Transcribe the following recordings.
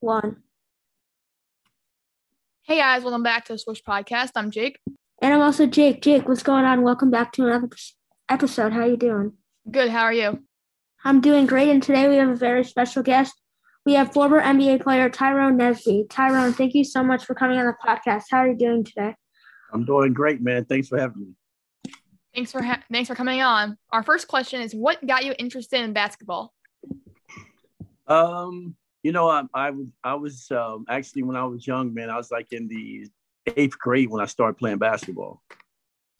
one. Hey guys, welcome back to the Swish Podcast. I'm Jake. And I'm also Jake. Jake, what's going on? Welcome back to another episode. How are you doing? Good. How are you? I'm doing great. And today we have a very special guest. We have former NBA player Tyrone Nesby. Tyrone, thank you so much for coming on the podcast. How are you doing today? I'm doing great, man. Thanks for having me. Thanks for ha- thanks for coming on. Our first question is, what got you interested in basketball? Um, you know, I, I was I was um, actually when I was young, man, I was like in the eighth grade when I started playing basketball.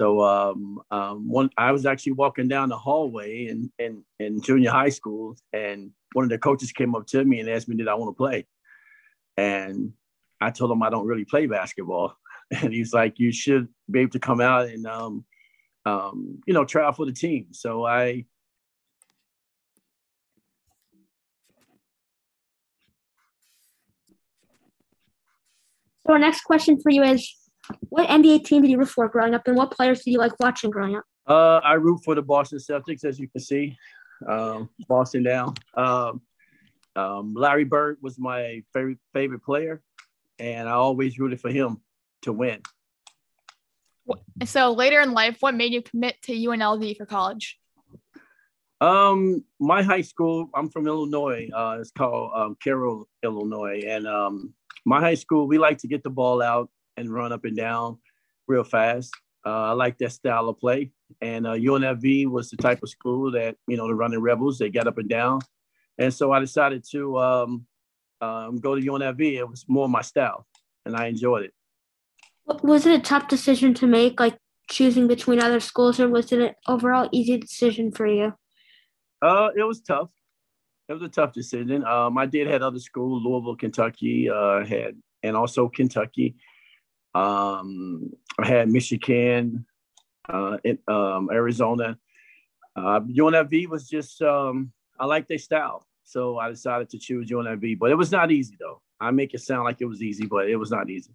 So um, um, one, I was actually walking down the hallway in, in in junior high school, and one of the coaches came up to me and asked me, "Did I want to play?" And I told him I don't really play basketball, and he's like, "You should be able to come out and um, um, you know try out for the team." So I So our next question for you is, what NBA team did you root for growing up, and what players did you like watching growing up? Uh, I root for the Boston Celtics, as you can see, um, Boston down. Um, um, Larry Bird was my favorite favorite player, and I always rooted for him to win. So later in life, what made you commit to UNLV for college? Um, my high school, I'm from Illinois. Uh, it's called um, Cairo, Illinois, and um, my high school, we like to get the ball out and run up and down real fast. Uh, I like that style of play. And uh, UNLV was the type of school that, you know, the running rebels, they got up and down. And so I decided to um, um, go to UNLV. It was more my style, and I enjoyed it. Was it a tough decision to make, like choosing between other schools, or was it an overall easy decision for you? Uh, it was tough. It was a tough decision. Um, I did had other schools, Louisville, Kentucky, uh, had and also Kentucky. Um, I had Michigan, uh, in, um, Arizona. Uh, UNLV was just um, I like their style, so I decided to choose UNLV. But it was not easy though. I make it sound like it was easy, but it was not easy.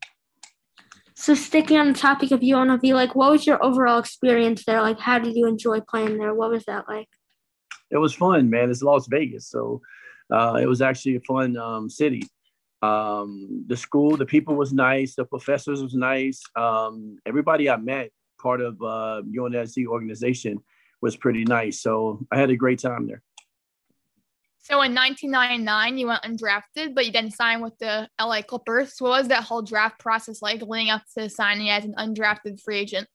So sticking on the topic of UNLV, like what was your overall experience there? Like how did you enjoy playing there? What was that like? It was fun, man. It's Las Vegas, so uh, it was actually a fun um, city. Um, the school, the people was nice, the professors was nice. Um, everybody I met, part of uh, UNSC organization, was pretty nice. So I had a great time there. So in 1999, you went undrafted, but you then signed with the LA Clippers. What was that whole draft process like, leading up to signing as an undrafted free agent?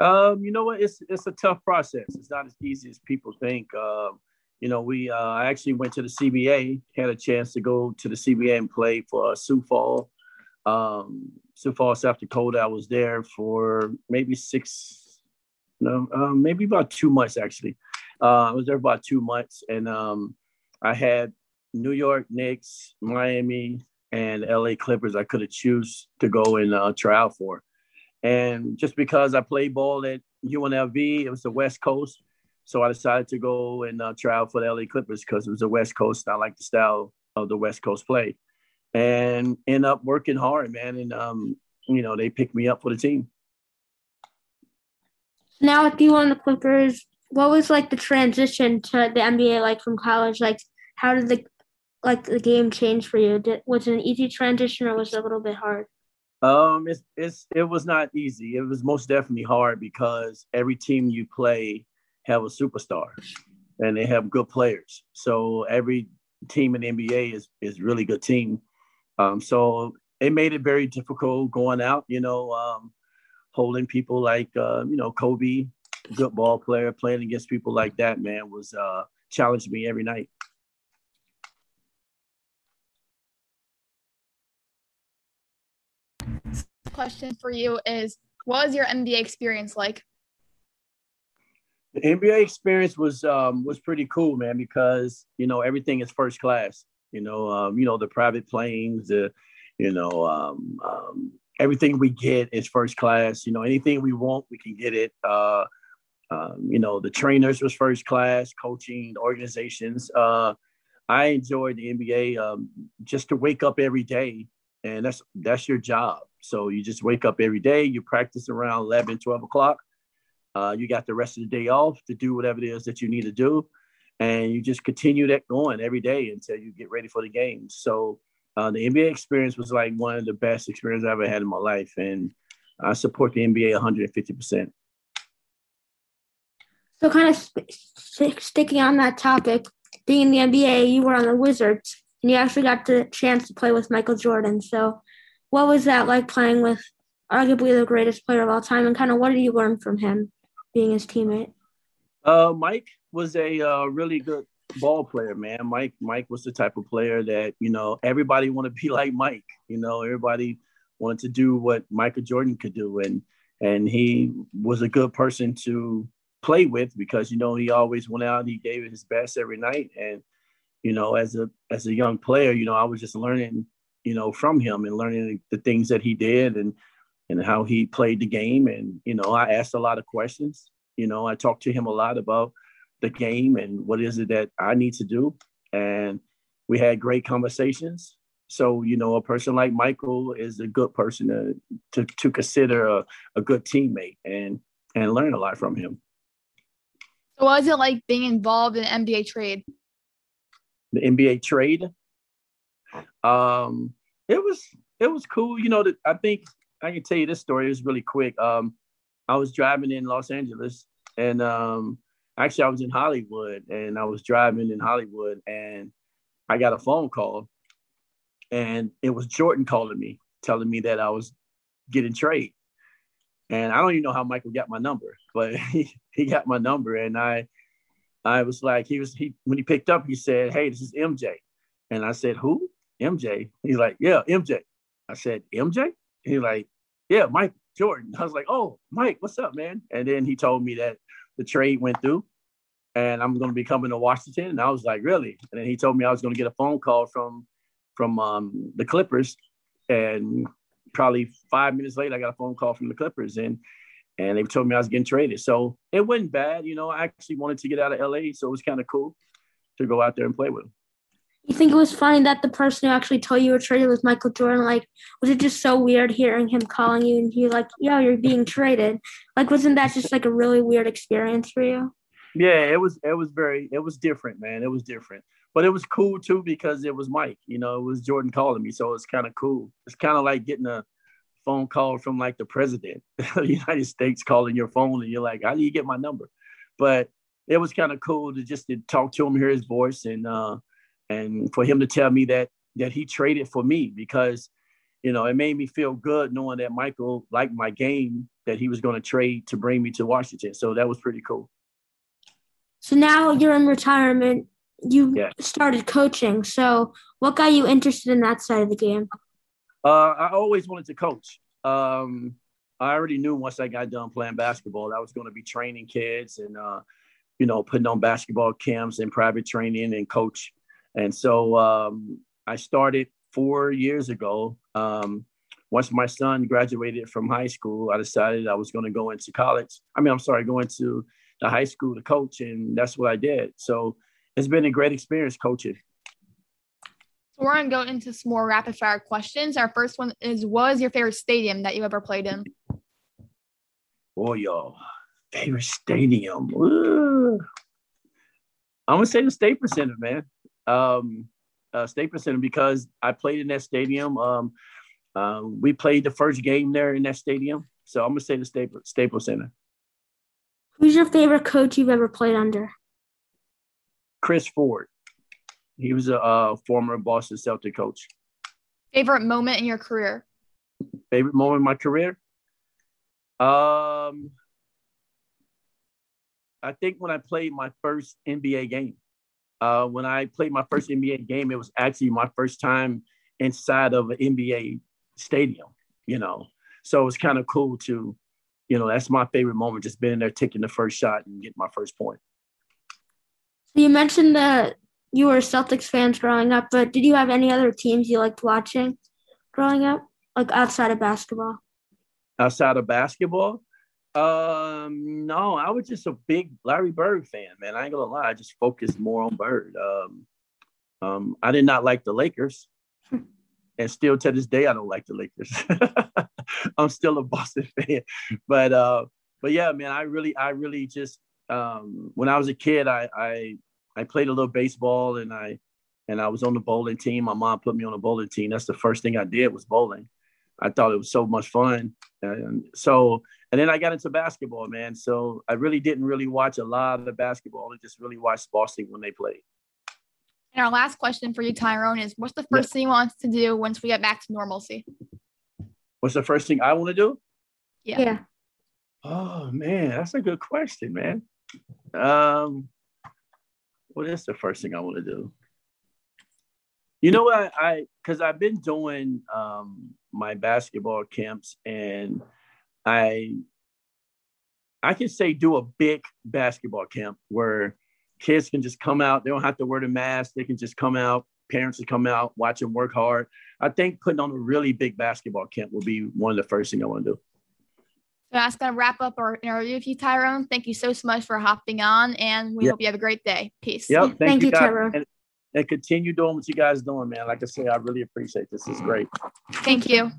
Um, you know what? It's it's a tough process. It's not as easy as people think. Um, you know, we uh, I actually went to the CBA, had a chance to go to the CBA and play for uh, Sioux Falls, um, Sioux Falls, South Dakota. I was there for maybe six, no, um, maybe about two months actually. Uh, I was there about two months, and um, I had New York Knicks, Miami, and LA Clippers. I could have choose to go and uh, try out for. And just because I played ball at UNLV, it was the West Coast. So I decided to go and uh, try out for the LA Clippers because it was the West Coast. I like the style of the West Coast play and end up working hard, man. And, um, you know, they picked me up for the team. Now with you on the Clippers, what was like the transition to the NBA like from college? Like, how did the like the game change for you? Did, was it an easy transition or was it a little bit hard? Um, it's it's it was not easy. It was most definitely hard because every team you play have a superstar, and they have good players. So every team in the NBA is is really good team. Um, so it made it very difficult going out. You know, um, holding people like uh, you know Kobe, good ball player, playing against people like that. Man was uh, challenged me every night. Question for you is what was your NBA experience like? The NBA experience was um, was pretty cool, man, because you know everything is first class. You know, um, you know the private planes, the you know um, um, everything we get is first class. You know, anything we want, we can get it. Uh, um, you know, the trainers was first class, coaching, organizations. Uh, I enjoyed the NBA um, just to wake up every day, and that's that's your job. So you just wake up every day, you practice around 11, 12 o'clock. Uh, you got the rest of the day off to do whatever it is that you need to do. and you just continue that going every day until you get ready for the games. So uh, the NBA experience was like one of the best experiences I ever had in my life, and I support the NBA 150 percent. So, kind of st- sticking on that topic, being in the NBA, you were on the Wizards, and you actually got the chance to play with Michael Jordan. So, what was that like playing with arguably the greatest player of all time, and kind of what did you learn from him being his teammate? Uh, Mike was a uh, really good ball player, man. Mike Mike was the type of player that you know everybody wanted to be like Mike. You know, everybody wanted to do what Michael Jordan could do, and and he was a good person to play with because you know he always went out and he gave it his best every night. And you know, as a as a young player, you know, I was just learning, you know, from him and learning the things that he did and and how he played the game. And you know, I asked a lot of questions. You know, I talked to him a lot about the game and what is it that I need to do. And we had great conversations. So, you know, a person like Michael is a good person to, to, to consider a, a good teammate and, and learn a lot from him. So what was it like being involved in NBA trade? The NBA trade? Um, it was it was cool. You know, that I think I can tell you this story. It was really quick. Um, I was driving in Los Angeles and um, actually I was in Hollywood and I was driving in Hollywood and I got a phone call and it was Jordan calling me, telling me that I was getting trade. And I don't even know how Michael got my number, but he, he got my number and I I was like, he was he when he picked up, he said, Hey, this is MJ. And I said, Who? MJ. He's like, Yeah, MJ. I said, MJ? He's like, Yeah, Mike Jordan. I was like, Oh, Mike, what's up, man? And then he told me that the trade went through and I'm going to be coming to Washington. And I was like, really? And then he told me I was going to get a phone call from from um, the Clippers, and probably five minutes later, I got a phone call from the Clippers, and and they told me I was getting traded. So it wasn't bad, you know. I actually wanted to get out of LA, so it was kind of cool to go out there and play with him. You think it was funny that the person who actually told you were traded was Michael Jordan? Like, was it just so weird hearing him calling you and he like, "Yo, you're being traded"? Like, wasn't that just like a really weird experience for you? Yeah, it was. It was very. It was different, man. It was different, but it was cool too because it was Mike. You know, it was Jordan calling me, so it's kind of cool. It's kind of like getting a phone call from like the president of the United States calling your phone, and you're like, "How do you get my number?" But it was kind of cool to just to talk to him, hear his voice, and uh, and for him to tell me that that he traded for me because you know it made me feel good knowing that Michael liked my game that he was going to trade to bring me to Washington. So that was pretty cool. So now you're in retirement. You yeah. started coaching. So what got you interested in that side of the game? Uh, I always wanted to coach. Um, I already knew once I got done playing basketball, I was going to be training kids and, uh, you know, putting on basketball camps and private training and coach and so um, I started four years ago. Um, once my son graduated from high school, I decided I was going to go into college. I mean, I'm sorry, going to the high school to coach, and that's what I did. So it's been a great experience coaching. So we're gonna go into some more rapid fire questions. Our first one is: What is your favorite stadium that you ever played in? Oh, y'all, favorite stadium. Ooh. I'm gonna say the Staples Center, man um, uh, Staples Center because I played in that stadium. Um, uh, we played the first game there in that stadium. So I'm gonna say the Staples Staples Center. Who's your favorite coach you've ever played under? Chris Ford. He was a, a former Boston Celtic coach. Favorite moment in your career? Favorite moment in my career? Um, I think when I played my first NBA game. Uh, when I played my first NBA game, it was actually my first time inside of an NBA stadium, you know. So it was kind of cool to, you know, that's my favorite moment, just being there, taking the first shot and getting my first point. You mentioned that you were Celtics fans growing up, but did you have any other teams you liked watching growing up, like outside of basketball? Outside of basketball? Um, no, I was just a big Larry Bird fan, man. I ain't gonna lie, I just focused more on Bird. Um, um, I did not like the Lakers, and still to this day, I don't like the Lakers. I'm still a Boston fan, but uh, but yeah, man, I really, I really just um, when I was a kid, I, I I played a little baseball and I and I was on the bowling team. My mom put me on the bowling team. That's the first thing I did was bowling. I thought it was so much fun. And so, and then I got into basketball, man. So I really didn't really watch a lot of the basketball. I just really watched Boston when they played. And our last question for you, Tyrone, is what's the first yeah. thing you want to do once we get back to normalcy? What's the first thing I want to do? Yeah. yeah. Oh man, that's a good question, man. Um, what is the first thing I want to do? You know what? I because I've been doing um, my basketball camps, and I I can say do a big basketball camp where kids can just come out. They don't have to wear the mask. They can just come out. Parents can come out, watch them work hard. I think putting on a really big basketball camp will be one of the first thing I want to do. So that's going to wrap up our interview with you, Tyrone. Thank you so, so much for hopping on, and we yep. hope you have a great day. Peace. Yep. Thank, thank you, Tyrone. And, and continue doing what you guys doing, man. Like I say, I really appreciate this. It's great. Thank you.